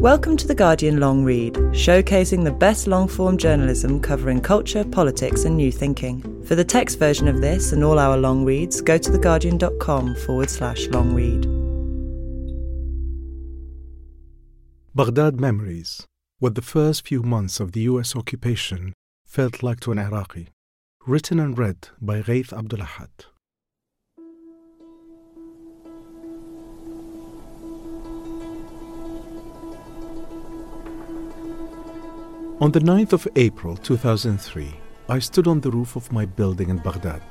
Welcome to The Guardian Long Read, showcasing the best long form journalism covering culture, politics, and new thinking. For the text version of this and all our long reads, go to theguardian.com forward slash long read. Baghdad Memories What the first few months of the US occupation felt like to an Iraqi. Written and read by Ghaith Abdul-Ahad. On the 9th of April 2003, I stood on the roof of my building in Baghdad,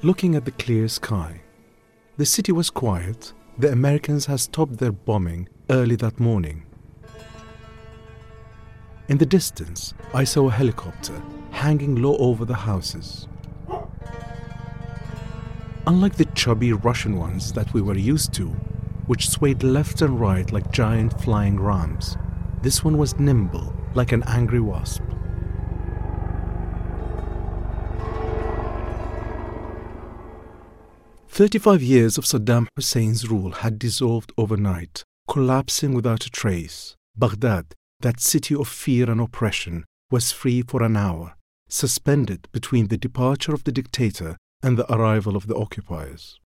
looking at the clear sky. The city was quiet. The Americans had stopped their bombing early that morning. In the distance, I saw a helicopter hanging low over the houses. Unlike the chubby Russian ones that we were used to, which swayed left and right like giant flying rams, this one was nimble like an angry wasp. Thirty-five years of Saddam Hussein's rule had dissolved overnight, collapsing without a trace. Baghdad, that city of fear and oppression, was free for an hour, suspended between the departure of the dictator and the arrival of the occupiers.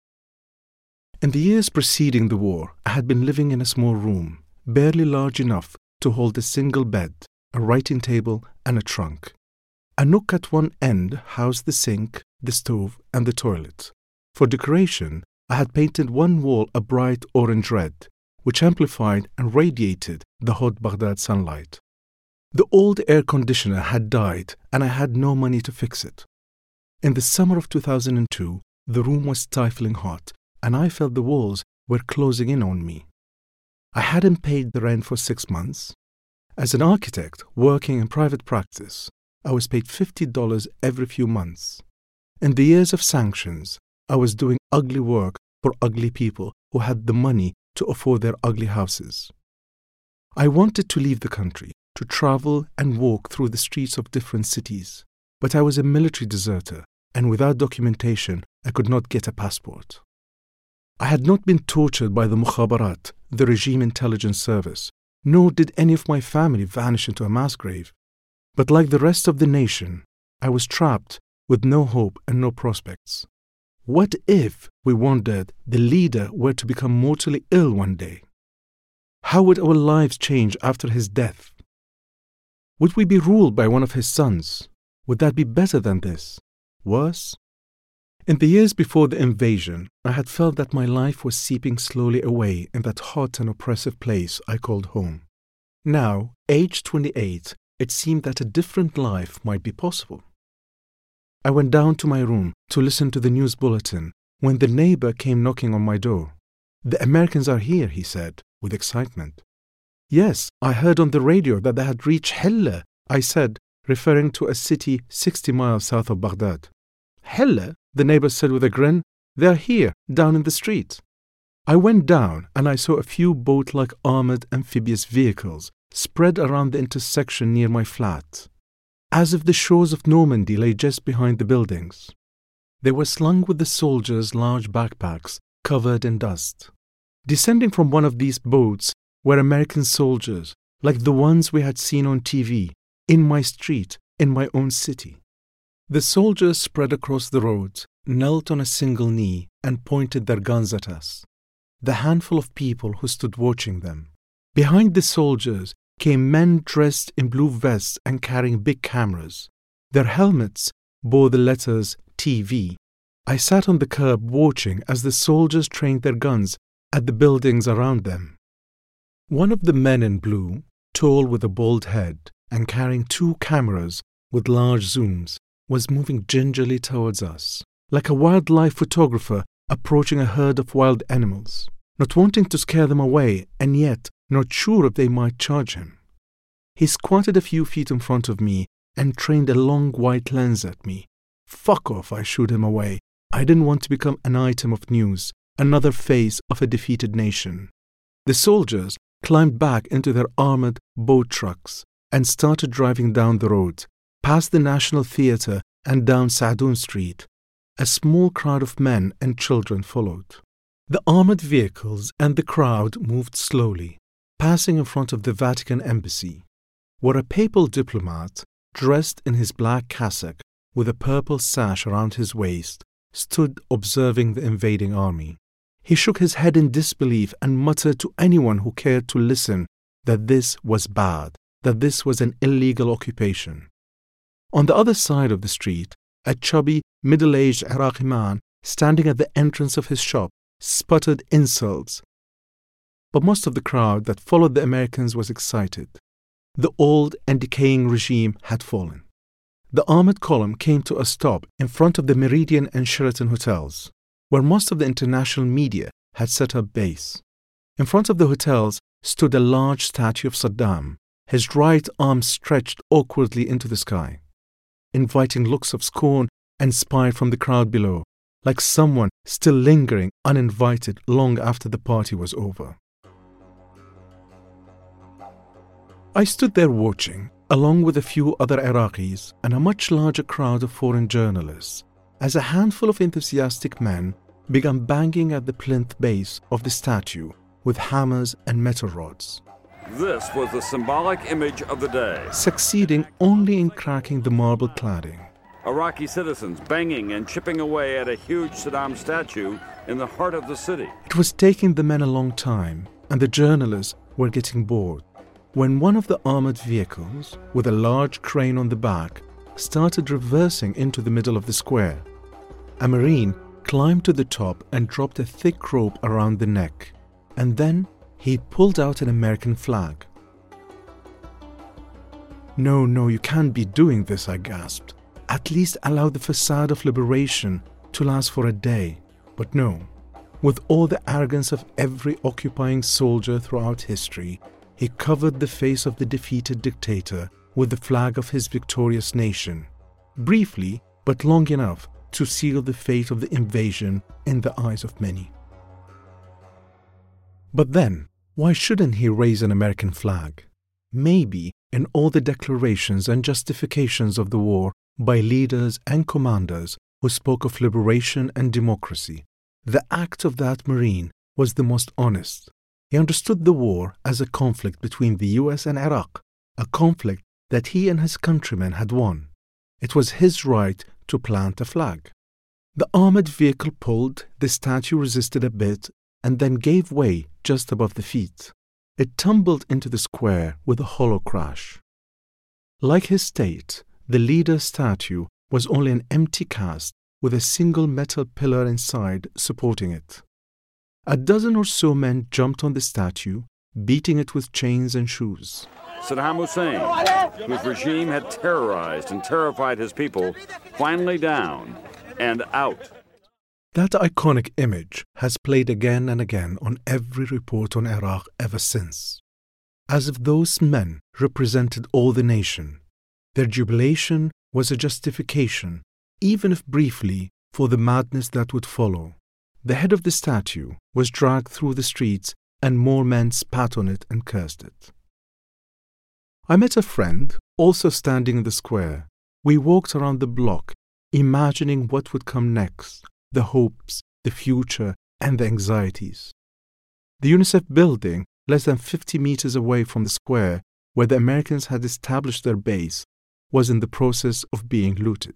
In the years preceding the war, I had been living in a small room, barely large enough to hold a single bed, a writing table, and a trunk. A nook at one end housed the sink, the stove, and the toilet. For decoration, I had painted one wall a bright orange red, which amplified and radiated the hot Baghdad sunlight. The old air conditioner had died, and I had no money to fix it. In the summer of 2002, the room was stifling hot, and I felt the walls were closing in on me. I hadn't paid the rent for six months. As an architect working in private practice, I was paid $50 every few months. In the years of sanctions, I was doing ugly work for ugly people who had the money to afford their ugly houses. I wanted to leave the country, to travel and walk through the streets of different cities, but I was a military deserter, and without documentation, I could not get a passport. I had not been tortured by the Mukhabarat, the regime intelligence service, nor did any of my family vanish into a mass grave. But like the rest of the nation, I was trapped with no hope and no prospects. What if, we wondered, the leader were to become mortally ill one day? How would our lives change after his death? Would we be ruled by one of his sons? Would that be better than this? Worse? In the years before the invasion, I had felt that my life was seeping slowly away in that hot and oppressive place I called home. Now, aged 28, it seemed that a different life might be possible. I went down to my room to listen to the news bulletin when the neighbor came knocking on my door. The Americans are here, he said, with excitement. Yes, I heard on the radio that they had reached Hilla, I said, referring to a city 60 miles south of Baghdad. Hilla, the neighbor said with a grin, they are here, down in the street. I went down and I saw a few boat like armored amphibious vehicles spread around the intersection near my flat, as if the shores of Normandy lay just behind the buildings. They were slung with the soldiers' large backpacks covered in dust. Descending from one of these boats were American soldiers like the ones we had seen on TV, in my street, in my own city. The soldiers spread across the road, knelt on a single knee, and pointed their guns at us. The handful of people who stood watching them. Behind the soldiers came men dressed in blue vests and carrying big cameras. Their helmets bore the letters TV. I sat on the curb watching as the soldiers trained their guns at the buildings around them. One of the men in blue, tall with a bald head and carrying two cameras with large zooms, was moving gingerly towards us, like a wildlife photographer approaching a herd of wild animals, not wanting to scare them away and yet not sure if they might charge him. He squatted a few feet in front of me and trained a long white lens at me. Fuck off, I shooed him away. I didn't want to become an item of news, another face of a defeated nation. The soldiers climbed back into their armored boat trucks and started driving down the road, past the National Theatre and down Sadoun Street. A small crowd of men and children followed. The armored vehicles and the crowd moved slowly, passing in front of the Vatican embassy, where a papal diplomat, dressed in his black cassock with a purple sash around his waist, stood observing the invading army. He shook his head in disbelief and muttered to anyone who cared to listen that this was bad, that this was an illegal occupation. On the other side of the street, a chubby, middle aged Iraqi man standing at the entrance of his shop sputtered insults. But most of the crowd that followed the Americans was excited. The old and decaying regime had fallen. The armored column came to a stop in front of the Meridien and Sheraton hotels, where most of the international media had set up base. In front of the hotels stood a large statue of Saddam, his right arm stretched awkwardly into the sky, inviting looks of scorn and spite from the crowd below, like someone still lingering uninvited long after the party was over. I stood there watching, along with a few other Iraqis and a much larger crowd of foreign journalists, as a handful of enthusiastic men began banging at the plinth base of the statue with hammers and metal rods. This was the symbolic image of the day. Succeeding only in cracking the marble cladding. Iraqi citizens banging and chipping away at a huge Saddam statue in the heart of the city. It was taking the men a long time, and the journalists were getting bored. When one of the armored vehicles, with a large crane on the back, started reversing into the middle of the square, a Marine climbed to the top and dropped a thick rope around the neck, and then he pulled out an American flag. No, no, you can't be doing this, I gasped. At least allow the facade of liberation to last for a day. But no. With all the arrogance of every occupying soldier throughout history, he covered the face of the defeated dictator with the flag of his victorious nation. Briefly, but long enough to seal the fate of the invasion in the eyes of many. But then, why shouldn't he raise an American flag? Maybe in all the declarations and justifications of the war by leaders and commanders who spoke of liberation and democracy, the act of that Marine was the most honest. He understood the war as a conflict between the US and Iraq, a conflict that he and his countrymen had won. It was his right to plant a flag. The armored vehicle pulled, the statue resisted a bit, and then gave way just above the feet. It tumbled into the square with a hollow crash. Like his state, the leader statue was only an empty cast with a single metal pillar inside supporting it. A dozen or so men jumped on the statue, beating it with chains and shoes. Saddam Hussein, whose regime had terrorized and terrified his people, finally down and out. That iconic image has played again and again on every report on Iraq ever since. As if those men represented all the nation, their jubilation was a justification, even if briefly, for the madness that would follow. The head of the statue was dragged through the streets, and more men spat on it and cursed it. I met a friend, also standing in the square. We walked around the block, imagining what would come next the hopes, the future, and the anxieties. The UNICEF building less than 50 meters away from the square where the Americans had established their base, was in the process of being looted.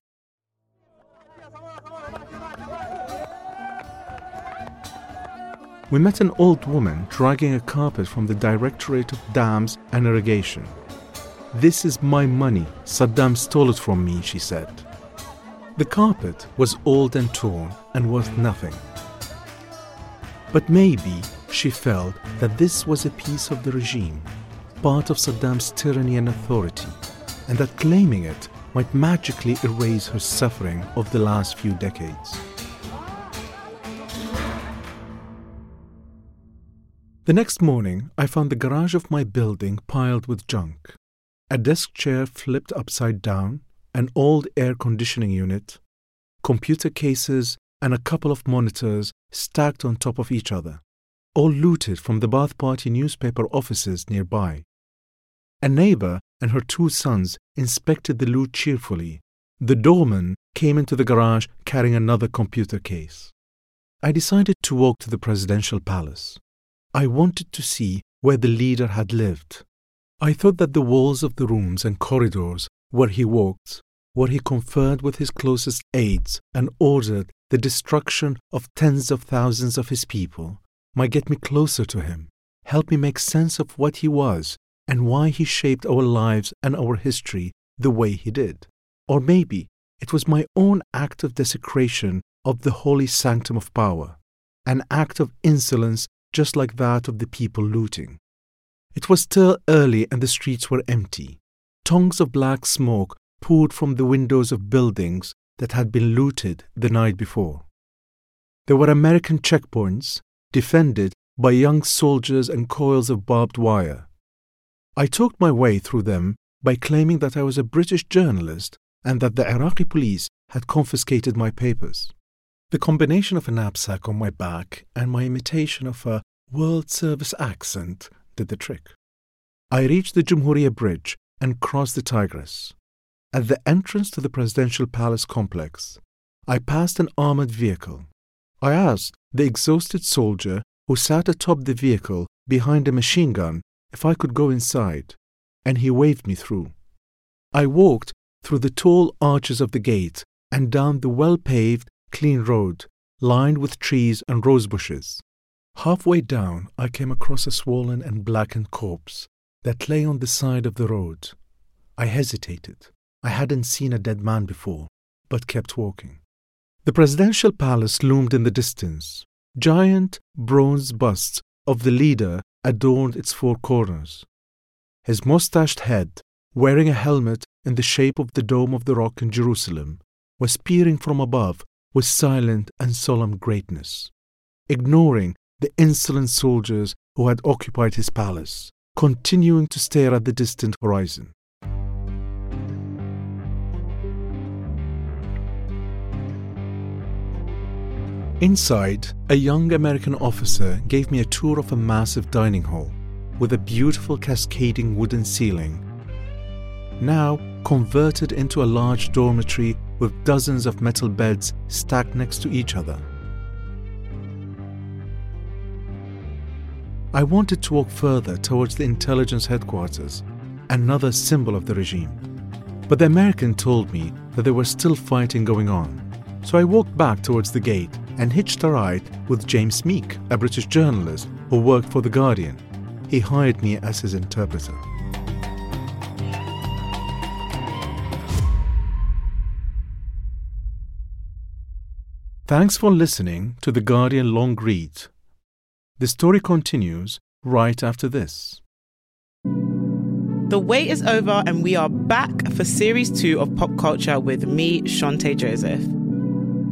We met an old woman dragging a carpet from the Directorate of Dams and Irrigation. This is my money. Saddam stole it from me, she said. The carpet was old and torn and worth nothing. But maybe she felt that this was a piece of the regime, part of Saddam's tyranny and authority, and that claiming it might magically erase her suffering of the last few decades. The next morning, I found the garage of my building piled with junk. A desk chair flipped upside down, an old air conditioning unit, computer cases, and a couple of monitors stacked on top of each other, all looted from the Baath Party newspaper offices nearby. A neighbor and her two sons inspected the loot cheerfully. The doorman came into the garage carrying another computer case. I decided to walk to the presidential palace. I wanted to see where the leader had lived. I thought that the walls of the rooms and corridors where he walked, where he conferred with his closest aides and ordered the destruction of tens of thousands of his people, might get me closer to him, help me make sense of what he was and why he shaped our lives and our history the way he did. Or maybe it was my own act of desecration of the holy sanctum of power, an act of insolence just like that of the people looting. It was still early and the streets were empty. Tongues of black smoke poured from the windows of buildings that had been looted the night before. There were American checkpoints defended by young soldiers and coils of barbed wire. I talked my way through them by claiming that I was a British journalist and that the Iraqi police had confiscated my papers. The combination of a knapsack on my back and my imitation of a World Service accent did the trick. I reached the Jumhuriya Bridge and crossed the Tigris. At the entrance to the presidential palace complex, I passed an armored vehicle. I asked the exhausted soldier who sat atop the vehicle behind a machine gun if I could go inside, and he waved me through. I walked through the tall arches of the gate and down the well paved, clean road lined with trees and rose bushes. Halfway down, I came across a swollen and blackened corpse that lay on the side of the road. I hesitated. I hadn't seen a dead man before, but kept walking. The presidential palace loomed in the distance. Giant bronze busts of the leader adorned its four corners. His mustached head, wearing a helmet in the shape of the Dome of the Rock in Jerusalem, was peering from above with silent and solemn greatness, ignoring the insolent soldiers who had occupied his palace, continuing to stare at the distant horizon. Inside, a young American officer gave me a tour of a massive dining hall with a beautiful cascading wooden ceiling. Now converted into a large dormitory with dozens of metal beds stacked next to each other. I wanted to walk further towards the intelligence headquarters, another symbol of the regime. But the American told me that there was still fighting going on. So I walked back towards the gate and hitched a ride with James Meek, a British journalist who worked for The Guardian. He hired me as his interpreter. Thanks for listening to The Guardian Long Read. The story continues right after this. The wait is over, and we are back for series two of Pop Culture with me, Chanté Joseph.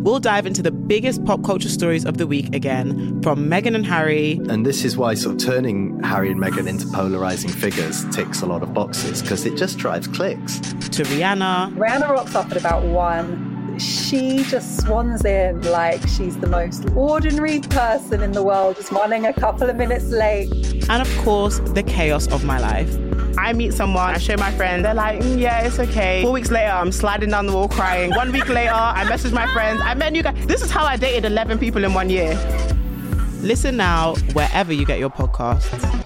We'll dive into the biggest pop culture stories of the week again, from Meghan and Harry. And this is why sort of turning Harry and Meghan into polarizing figures ticks a lot of boxes because it just drives clicks. To Rihanna. Rihanna rocks up at about one. She just swans in like she's the most ordinary person in the world, just running a couple of minutes late. And of course, the chaos of my life. I meet someone, I show my friend, they're like, mm, yeah, it's okay. Four weeks later, I'm sliding down the wall crying. One week later, I message my friends, I met you guys. This is how I dated 11 people in one year. Listen now, wherever you get your podcasts.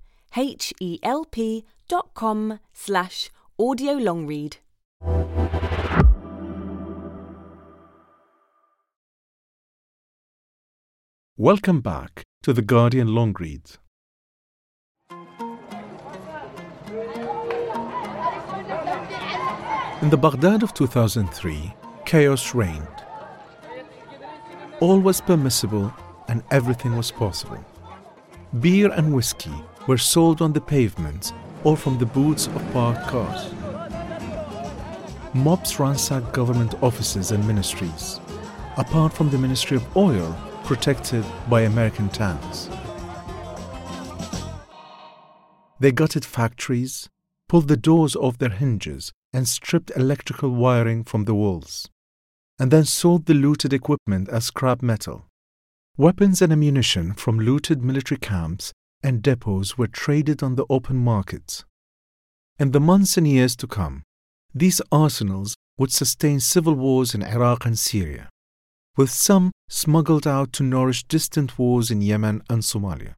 H-E-L-P dot com slash audiolongread. Welcome back to the Guardian Long Reads. In the Baghdad of 2003, chaos reigned. All was permissible and everything was possible. Beer and whiskey were sold on the pavements or from the boots of parked cars. Mobs ransacked government offices and ministries, apart from the Ministry of Oil, protected by American tanks. They gutted factories, pulled the doors off their hinges, and stripped electrical wiring from the walls, and then sold the looted equipment as scrap metal. Weapons and ammunition from looted military camps and depots were traded on the open markets. In the months and years to come, these arsenals would sustain civil wars in Iraq and Syria, with some smuggled out to nourish distant wars in Yemen and Somalia.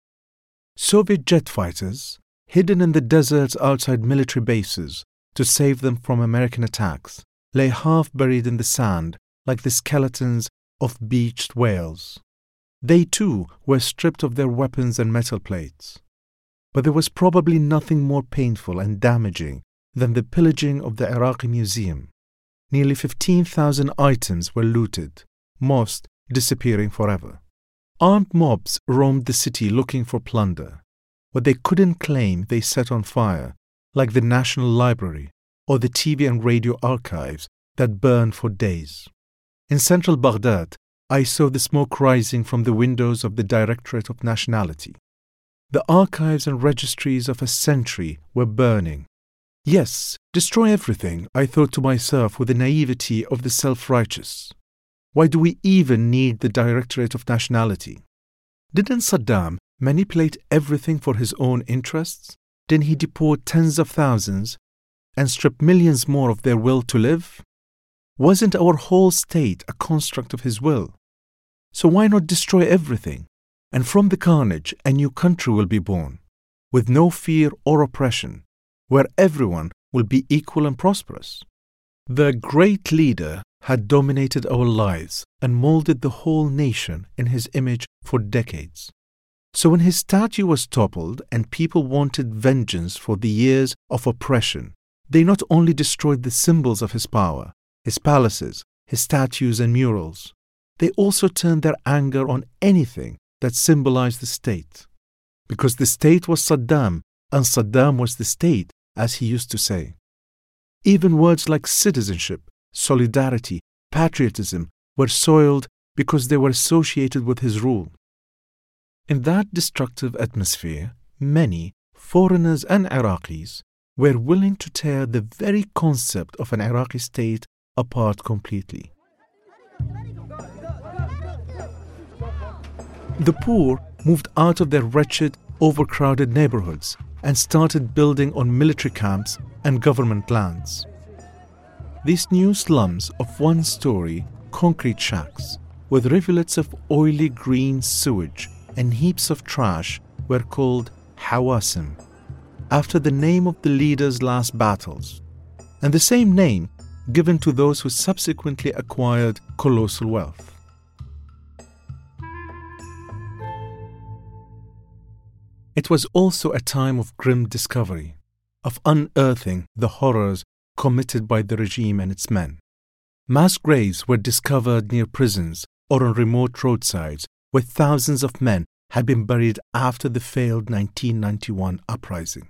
Soviet jet fighters, hidden in the deserts outside military bases to save them from American attacks, lay half buried in the sand like the skeletons of beached whales. They too were stripped of their weapons and metal plates. But there was probably nothing more painful and damaging than the pillaging of the Iraqi Museum. Nearly 15,000 items were looted, most disappearing forever. Armed mobs roamed the city looking for plunder. What they couldn't claim they set on fire, like the National Library or the TV and radio archives that burned for days. In central Baghdad, I saw the smoke rising from the windows of the Directorate of Nationality. The archives and registries of a century were burning. Yes, destroy everything, I thought to myself with the naivety of the self righteous. Why do we even need the Directorate of Nationality? Didn't Saddam manipulate everything for his own interests? Didn't he deport tens of thousands and strip millions more of their will to live? Wasn't our whole state a construct of his will? So why not destroy everything? And from the carnage, a new country will be born, with no fear or oppression, where everyone will be equal and prosperous. The great leader had dominated our lives and molded the whole nation in his image for decades. So when his statue was toppled and people wanted vengeance for the years of oppression, they not only destroyed the symbols of his power, his palaces, his statues and murals, they also turned their anger on anything that symbolized the state. Because the state was Saddam and Saddam was the state, as he used to say. Even words like citizenship, solidarity, patriotism were soiled because they were associated with his rule. In that destructive atmosphere, many, foreigners and Iraqis, were willing to tear the very concept of an Iraqi state apart completely. The poor moved out of their wretched, overcrowded neighborhoods and started building on military camps and government lands. These new slums of one story concrete shacks with rivulets of oily green sewage and heaps of trash were called Hawasim, after the name of the leader's last battles, and the same name given to those who subsequently acquired colossal wealth. It was also a time of grim discovery, of unearthing the horrors committed by the regime and its men. Mass graves were discovered near prisons or on remote roadsides where thousands of men had been buried after the failed 1991 uprising.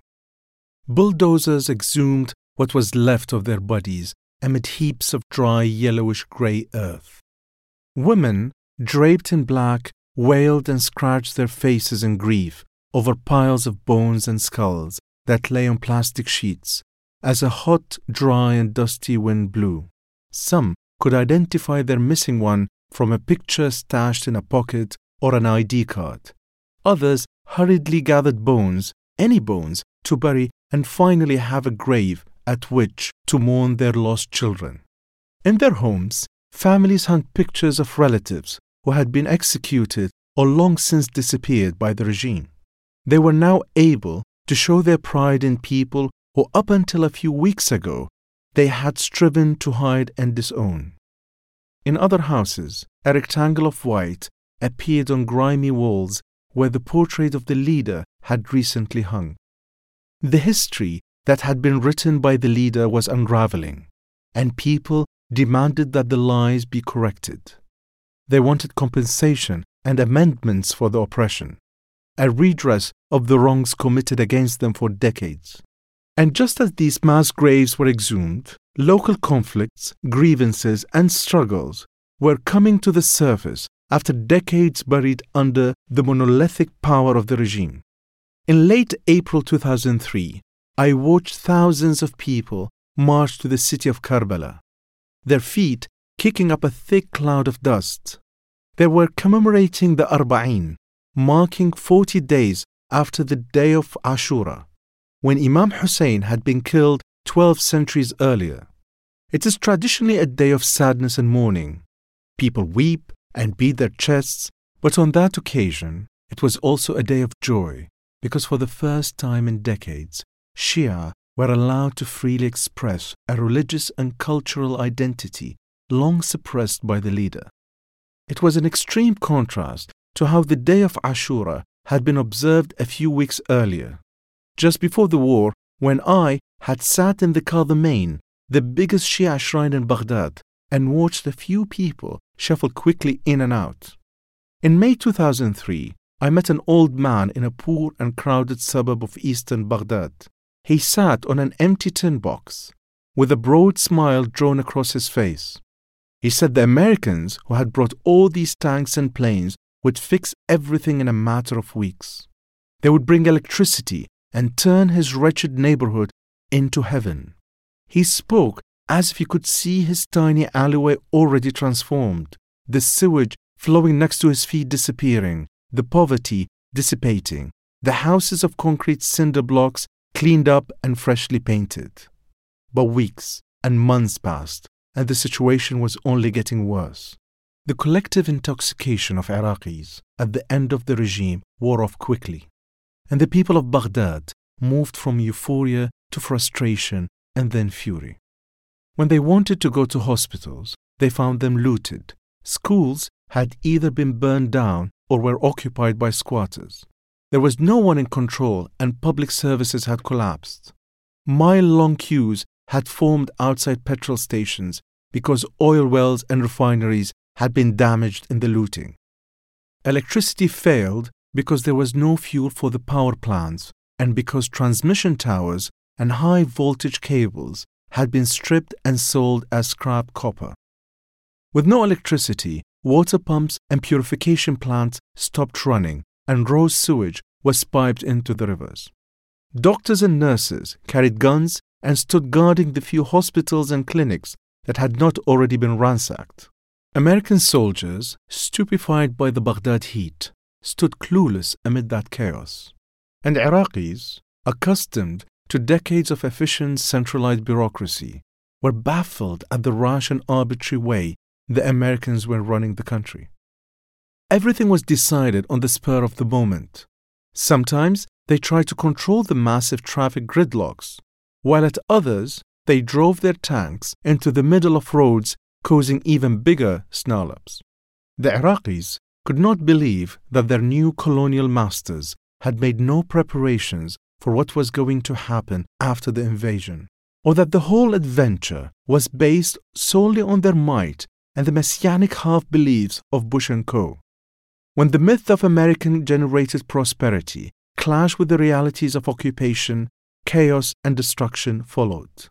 Bulldozers exhumed what was left of their bodies amid heaps of dry yellowish grey earth. Women, draped in black, wailed and scratched their faces in grief over piles of bones and skulls that lay on plastic sheets as a hot, dry, and dusty wind blew. Some could identify their missing one from a picture stashed in a pocket or an ID card. Others hurriedly gathered bones, any bones, to bury and finally have a grave at which to mourn their lost children. In their homes, families hung pictures of relatives who had been executed or long since disappeared by the regime. They were now able to show their pride in people who, up until a few weeks ago, they had striven to hide and disown. In other houses, a rectangle of white appeared on grimy walls where the portrait of the leader had recently hung. The history that had been written by the leader was unraveling, and people demanded that the lies be corrected. They wanted compensation and amendments for the oppression, a redress of the wrongs committed against them for decades. And just as these mass graves were exhumed, local conflicts, grievances, and struggles were coming to the surface after decades buried under the monolithic power of the regime. In late April 2003, I watched thousands of people march to the city of Karbala, their feet kicking up a thick cloud of dust. They were commemorating the Arba'in, marking 40 days after the day of Ashura, when Imam Hussein had been killed 12 centuries earlier. It is traditionally a day of sadness and mourning. People weep and beat their chests, but on that occasion, it was also a day of joy, because for the first time in decades, Shia were allowed to freely express a religious and cultural identity long suppressed by the leader. It was an extreme contrast to how the day of Ashura had been observed a few weeks earlier, just before the war, when I had sat in the Kadhimain, the biggest Shia shrine in Baghdad, and watched a few people shuffle quickly in and out. In May 2003, I met an old man in a poor and crowded suburb of eastern Baghdad. He sat on an empty tin box, with a broad smile drawn across his face. He said the Americans who had brought all these tanks and planes would fix everything in a matter of weeks. They would bring electricity and turn his wretched neighborhood into heaven. He spoke as if he could see his tiny alleyway already transformed, the sewage flowing next to his feet disappearing, the poverty dissipating, the houses of concrete cinder blocks cleaned up and freshly painted. But weeks and months passed, and the situation was only getting worse. The collective intoxication of Iraqis at the end of the regime wore off quickly, and the people of Baghdad moved from euphoria to frustration and then fury. When they wanted to go to hospitals, they found them looted. Schools had either been burned down or were occupied by squatters. There was no one in control, and public services had collapsed. Mile long queues had formed outside petrol stations because oil wells and refineries had been damaged in the looting. Electricity failed because there was no fuel for the power plants and because transmission towers and high voltage cables had been stripped and sold as scrap copper. With no electricity, water pumps and purification plants stopped running, and raw sewage was piped into the rivers. Doctors and nurses carried guns and stood guarding the few hospitals and clinics that had not already been ransacked. American soldiers, stupefied by the Baghdad heat, stood clueless amid that chaos. And Iraqis, accustomed to decades of efficient centralized bureaucracy, were baffled at the rash and arbitrary way the Americans were running the country. Everything was decided on the spur of the moment. Sometimes they tried to control the massive traffic gridlocks, while at others they drove their tanks into the middle of roads, causing even bigger snarl-ups. The Iraqis could not believe that their new colonial masters had made no preparations for what was going to happen after the invasion, or that the whole adventure was based solely on their might and the messianic half beliefs of Bush and Co. When the myth of American generated prosperity clashed with the realities of occupation, chaos, and destruction followed.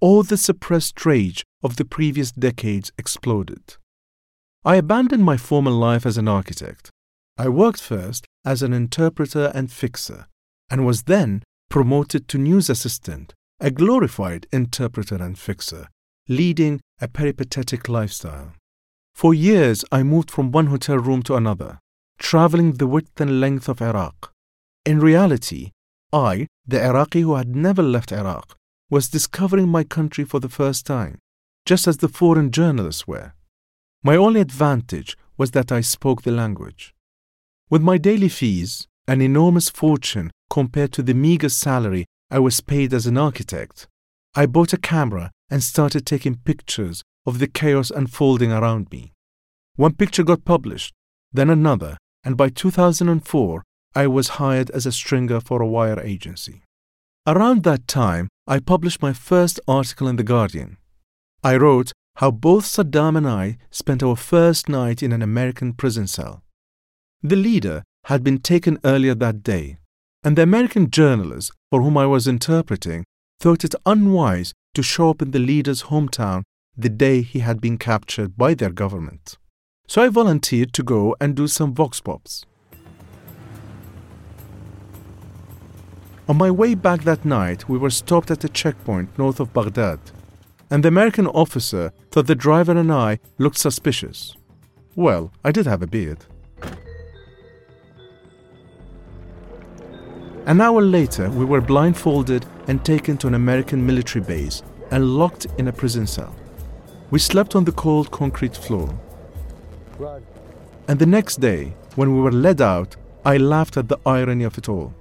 All the suppressed rage of the previous decades exploded. I abandoned my former life as an architect. I worked first as an interpreter and fixer, and was then promoted to news assistant, a glorified interpreter and fixer, leading a peripatetic lifestyle. For years, I moved from one hotel room to another, traveling the width and length of Iraq. In reality, I, the Iraqi who had never left Iraq, was discovering my country for the first time, just as the foreign journalists were. My only advantage was that I spoke the language. With my daily fees, an enormous fortune compared to the meager salary I was paid as an architect, I bought a camera and started taking pictures of the chaos unfolding around me. One picture got published, then another, and by 2004, I was hired as a stringer for a wire agency. Around that time, I published my first article in The Guardian. I wrote how both Saddam and I spent our first night in an American prison cell. The leader had been taken earlier that day, and the American journalist for whom I was interpreting thought it unwise to show up in the leader's hometown the day he had been captured by their government. So I volunteered to go and do some vox pops. On my way back that night, we were stopped at a checkpoint north of Baghdad, and the American officer thought the driver and I looked suspicious. Well, I did have a beard. An hour later, we were blindfolded and taken to an American military base and locked in a prison cell. We slept on the cold concrete floor. And the next day, when we were led out, I laughed at the irony of it all.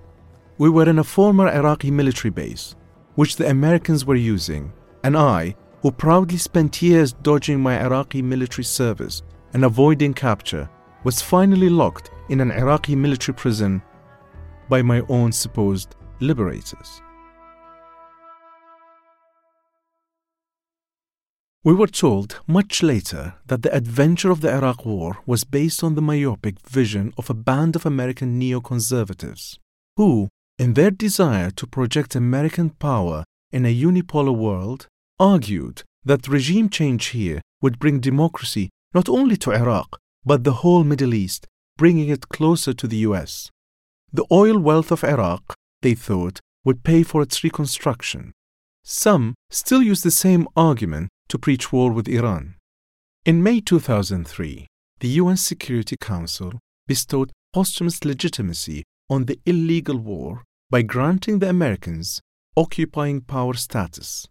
We were in a former Iraqi military base, which the Americans were using, and I, who proudly spent years dodging my Iraqi military service and avoiding capture, was finally locked in an Iraqi military prison by my own supposed liberators. We were told much later that the adventure of the Iraq War was based on the myopic vision of a band of American neoconservatives who, in their desire to project American power in a unipolar world, argued that regime change here would bring democracy not only to Iraq, but the whole Middle East, bringing it closer to the US. The oil wealth of Iraq, they thought, would pay for its reconstruction. Some still use the same argument to preach war with Iran. In May 2003, the UN Security Council bestowed posthumous legitimacy on the illegal war by granting the Americans occupying power status,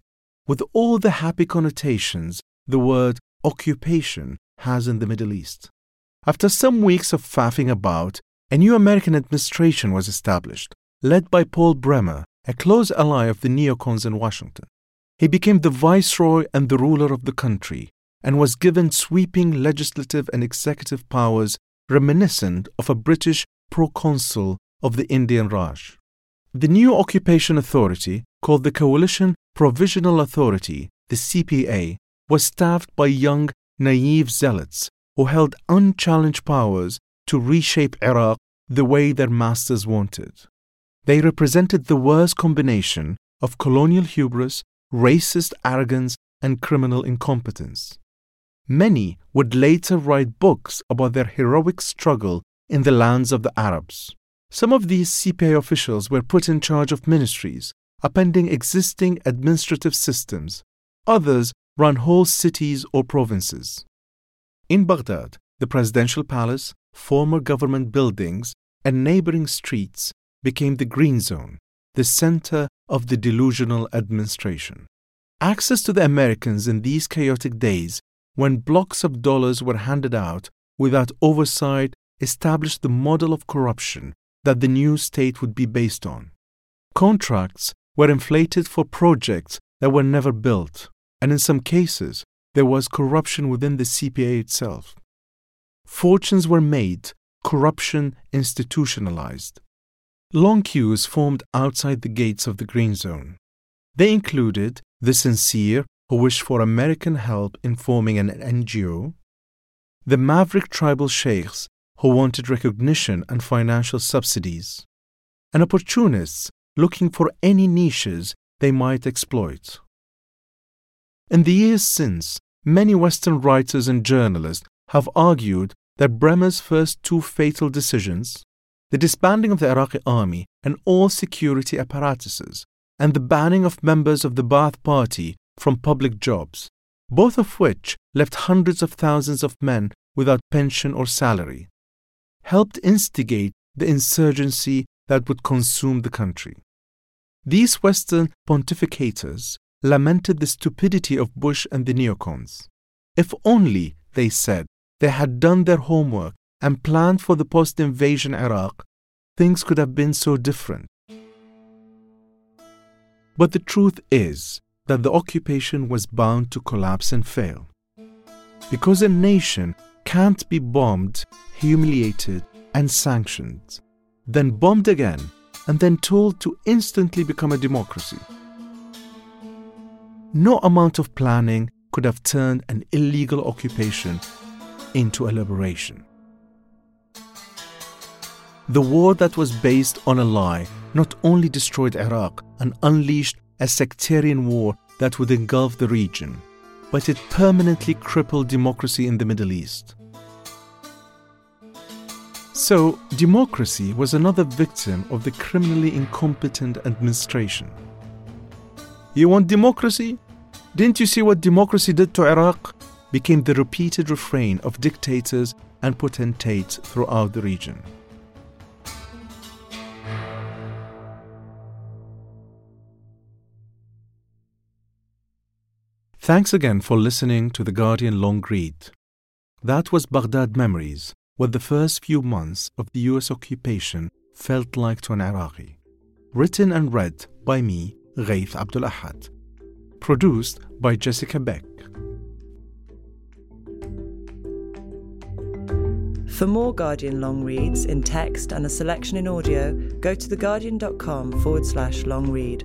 with all the happy connotations the word occupation has in the Middle East. After some weeks of faffing about, a new American administration was established, led by Paul Bremer, a close ally of the neocons in Washington. He became the viceroy and the ruler of the country and was given sweeping legislative and executive powers reminiscent of a British proconsul of the Indian Raj. The new occupation authority, called the Coalition Provisional Authority, the CPA, was staffed by young, naive zealots who held unchallenged powers to reshape Iraq the way their masters wanted. They represented the worst combination of colonial hubris racist arrogance, and criminal incompetence. Many would later write books about their heroic struggle in the lands of the Arabs. Some of these CPA officials were put in charge of ministries, appending existing administrative systems. Others ran whole cities or provinces. In Baghdad, the presidential palace, former government buildings, and neighboring streets became the green zone, the center of the delusional administration. Access to the Americans in these chaotic days, when blocks of dollars were handed out without oversight, established the model of corruption that the new state would be based on. Contracts were inflated for projects that were never built, and in some cases, there was corruption within the CPA itself. Fortunes were made, corruption institutionalized. Long queues formed outside the gates of the Green Zone. They included the sincere who wished for American help in forming an NGO, the maverick tribal sheikhs who wanted recognition and financial subsidies, and opportunists looking for any niches they might exploit. In the years since, many Western writers and journalists have argued that Bremer's first two fatal decisions, the disbanding of the Iraqi army and all security apparatuses, and the banning of members of the Ba'ath Party from public jobs, both of which left hundreds of thousands of men without pension or salary, helped instigate the insurgency that would consume the country. These Western pontificators lamented the stupidity of Bush and the neocons. If only, they said, they had done their homework and planned for the post invasion Iraq, things could have been so different. But the truth is that the occupation was bound to collapse and fail. Because a nation can't be bombed, humiliated, and sanctioned, then bombed again, and then told to instantly become a democracy. No amount of planning could have turned an illegal occupation into a liberation. The war that was based on a lie not only destroyed Iraq and unleashed a sectarian war that would engulf the region, but it permanently crippled democracy in the Middle East. So, democracy was another victim of the criminally incompetent administration. You want democracy? Didn't you see what democracy did to Iraq? Became the repeated refrain of dictators and potentates throughout the region. Thanks again for listening to The Guardian Long Read. That was Baghdad Memories, what the first few months of the US occupation felt like to an Iraqi. Written and read by me, Ghaith Abdul Ahad. Produced by Jessica Beck. For more Guardian long reads in text and a selection in audio, go to theguardian.com forward slash long read.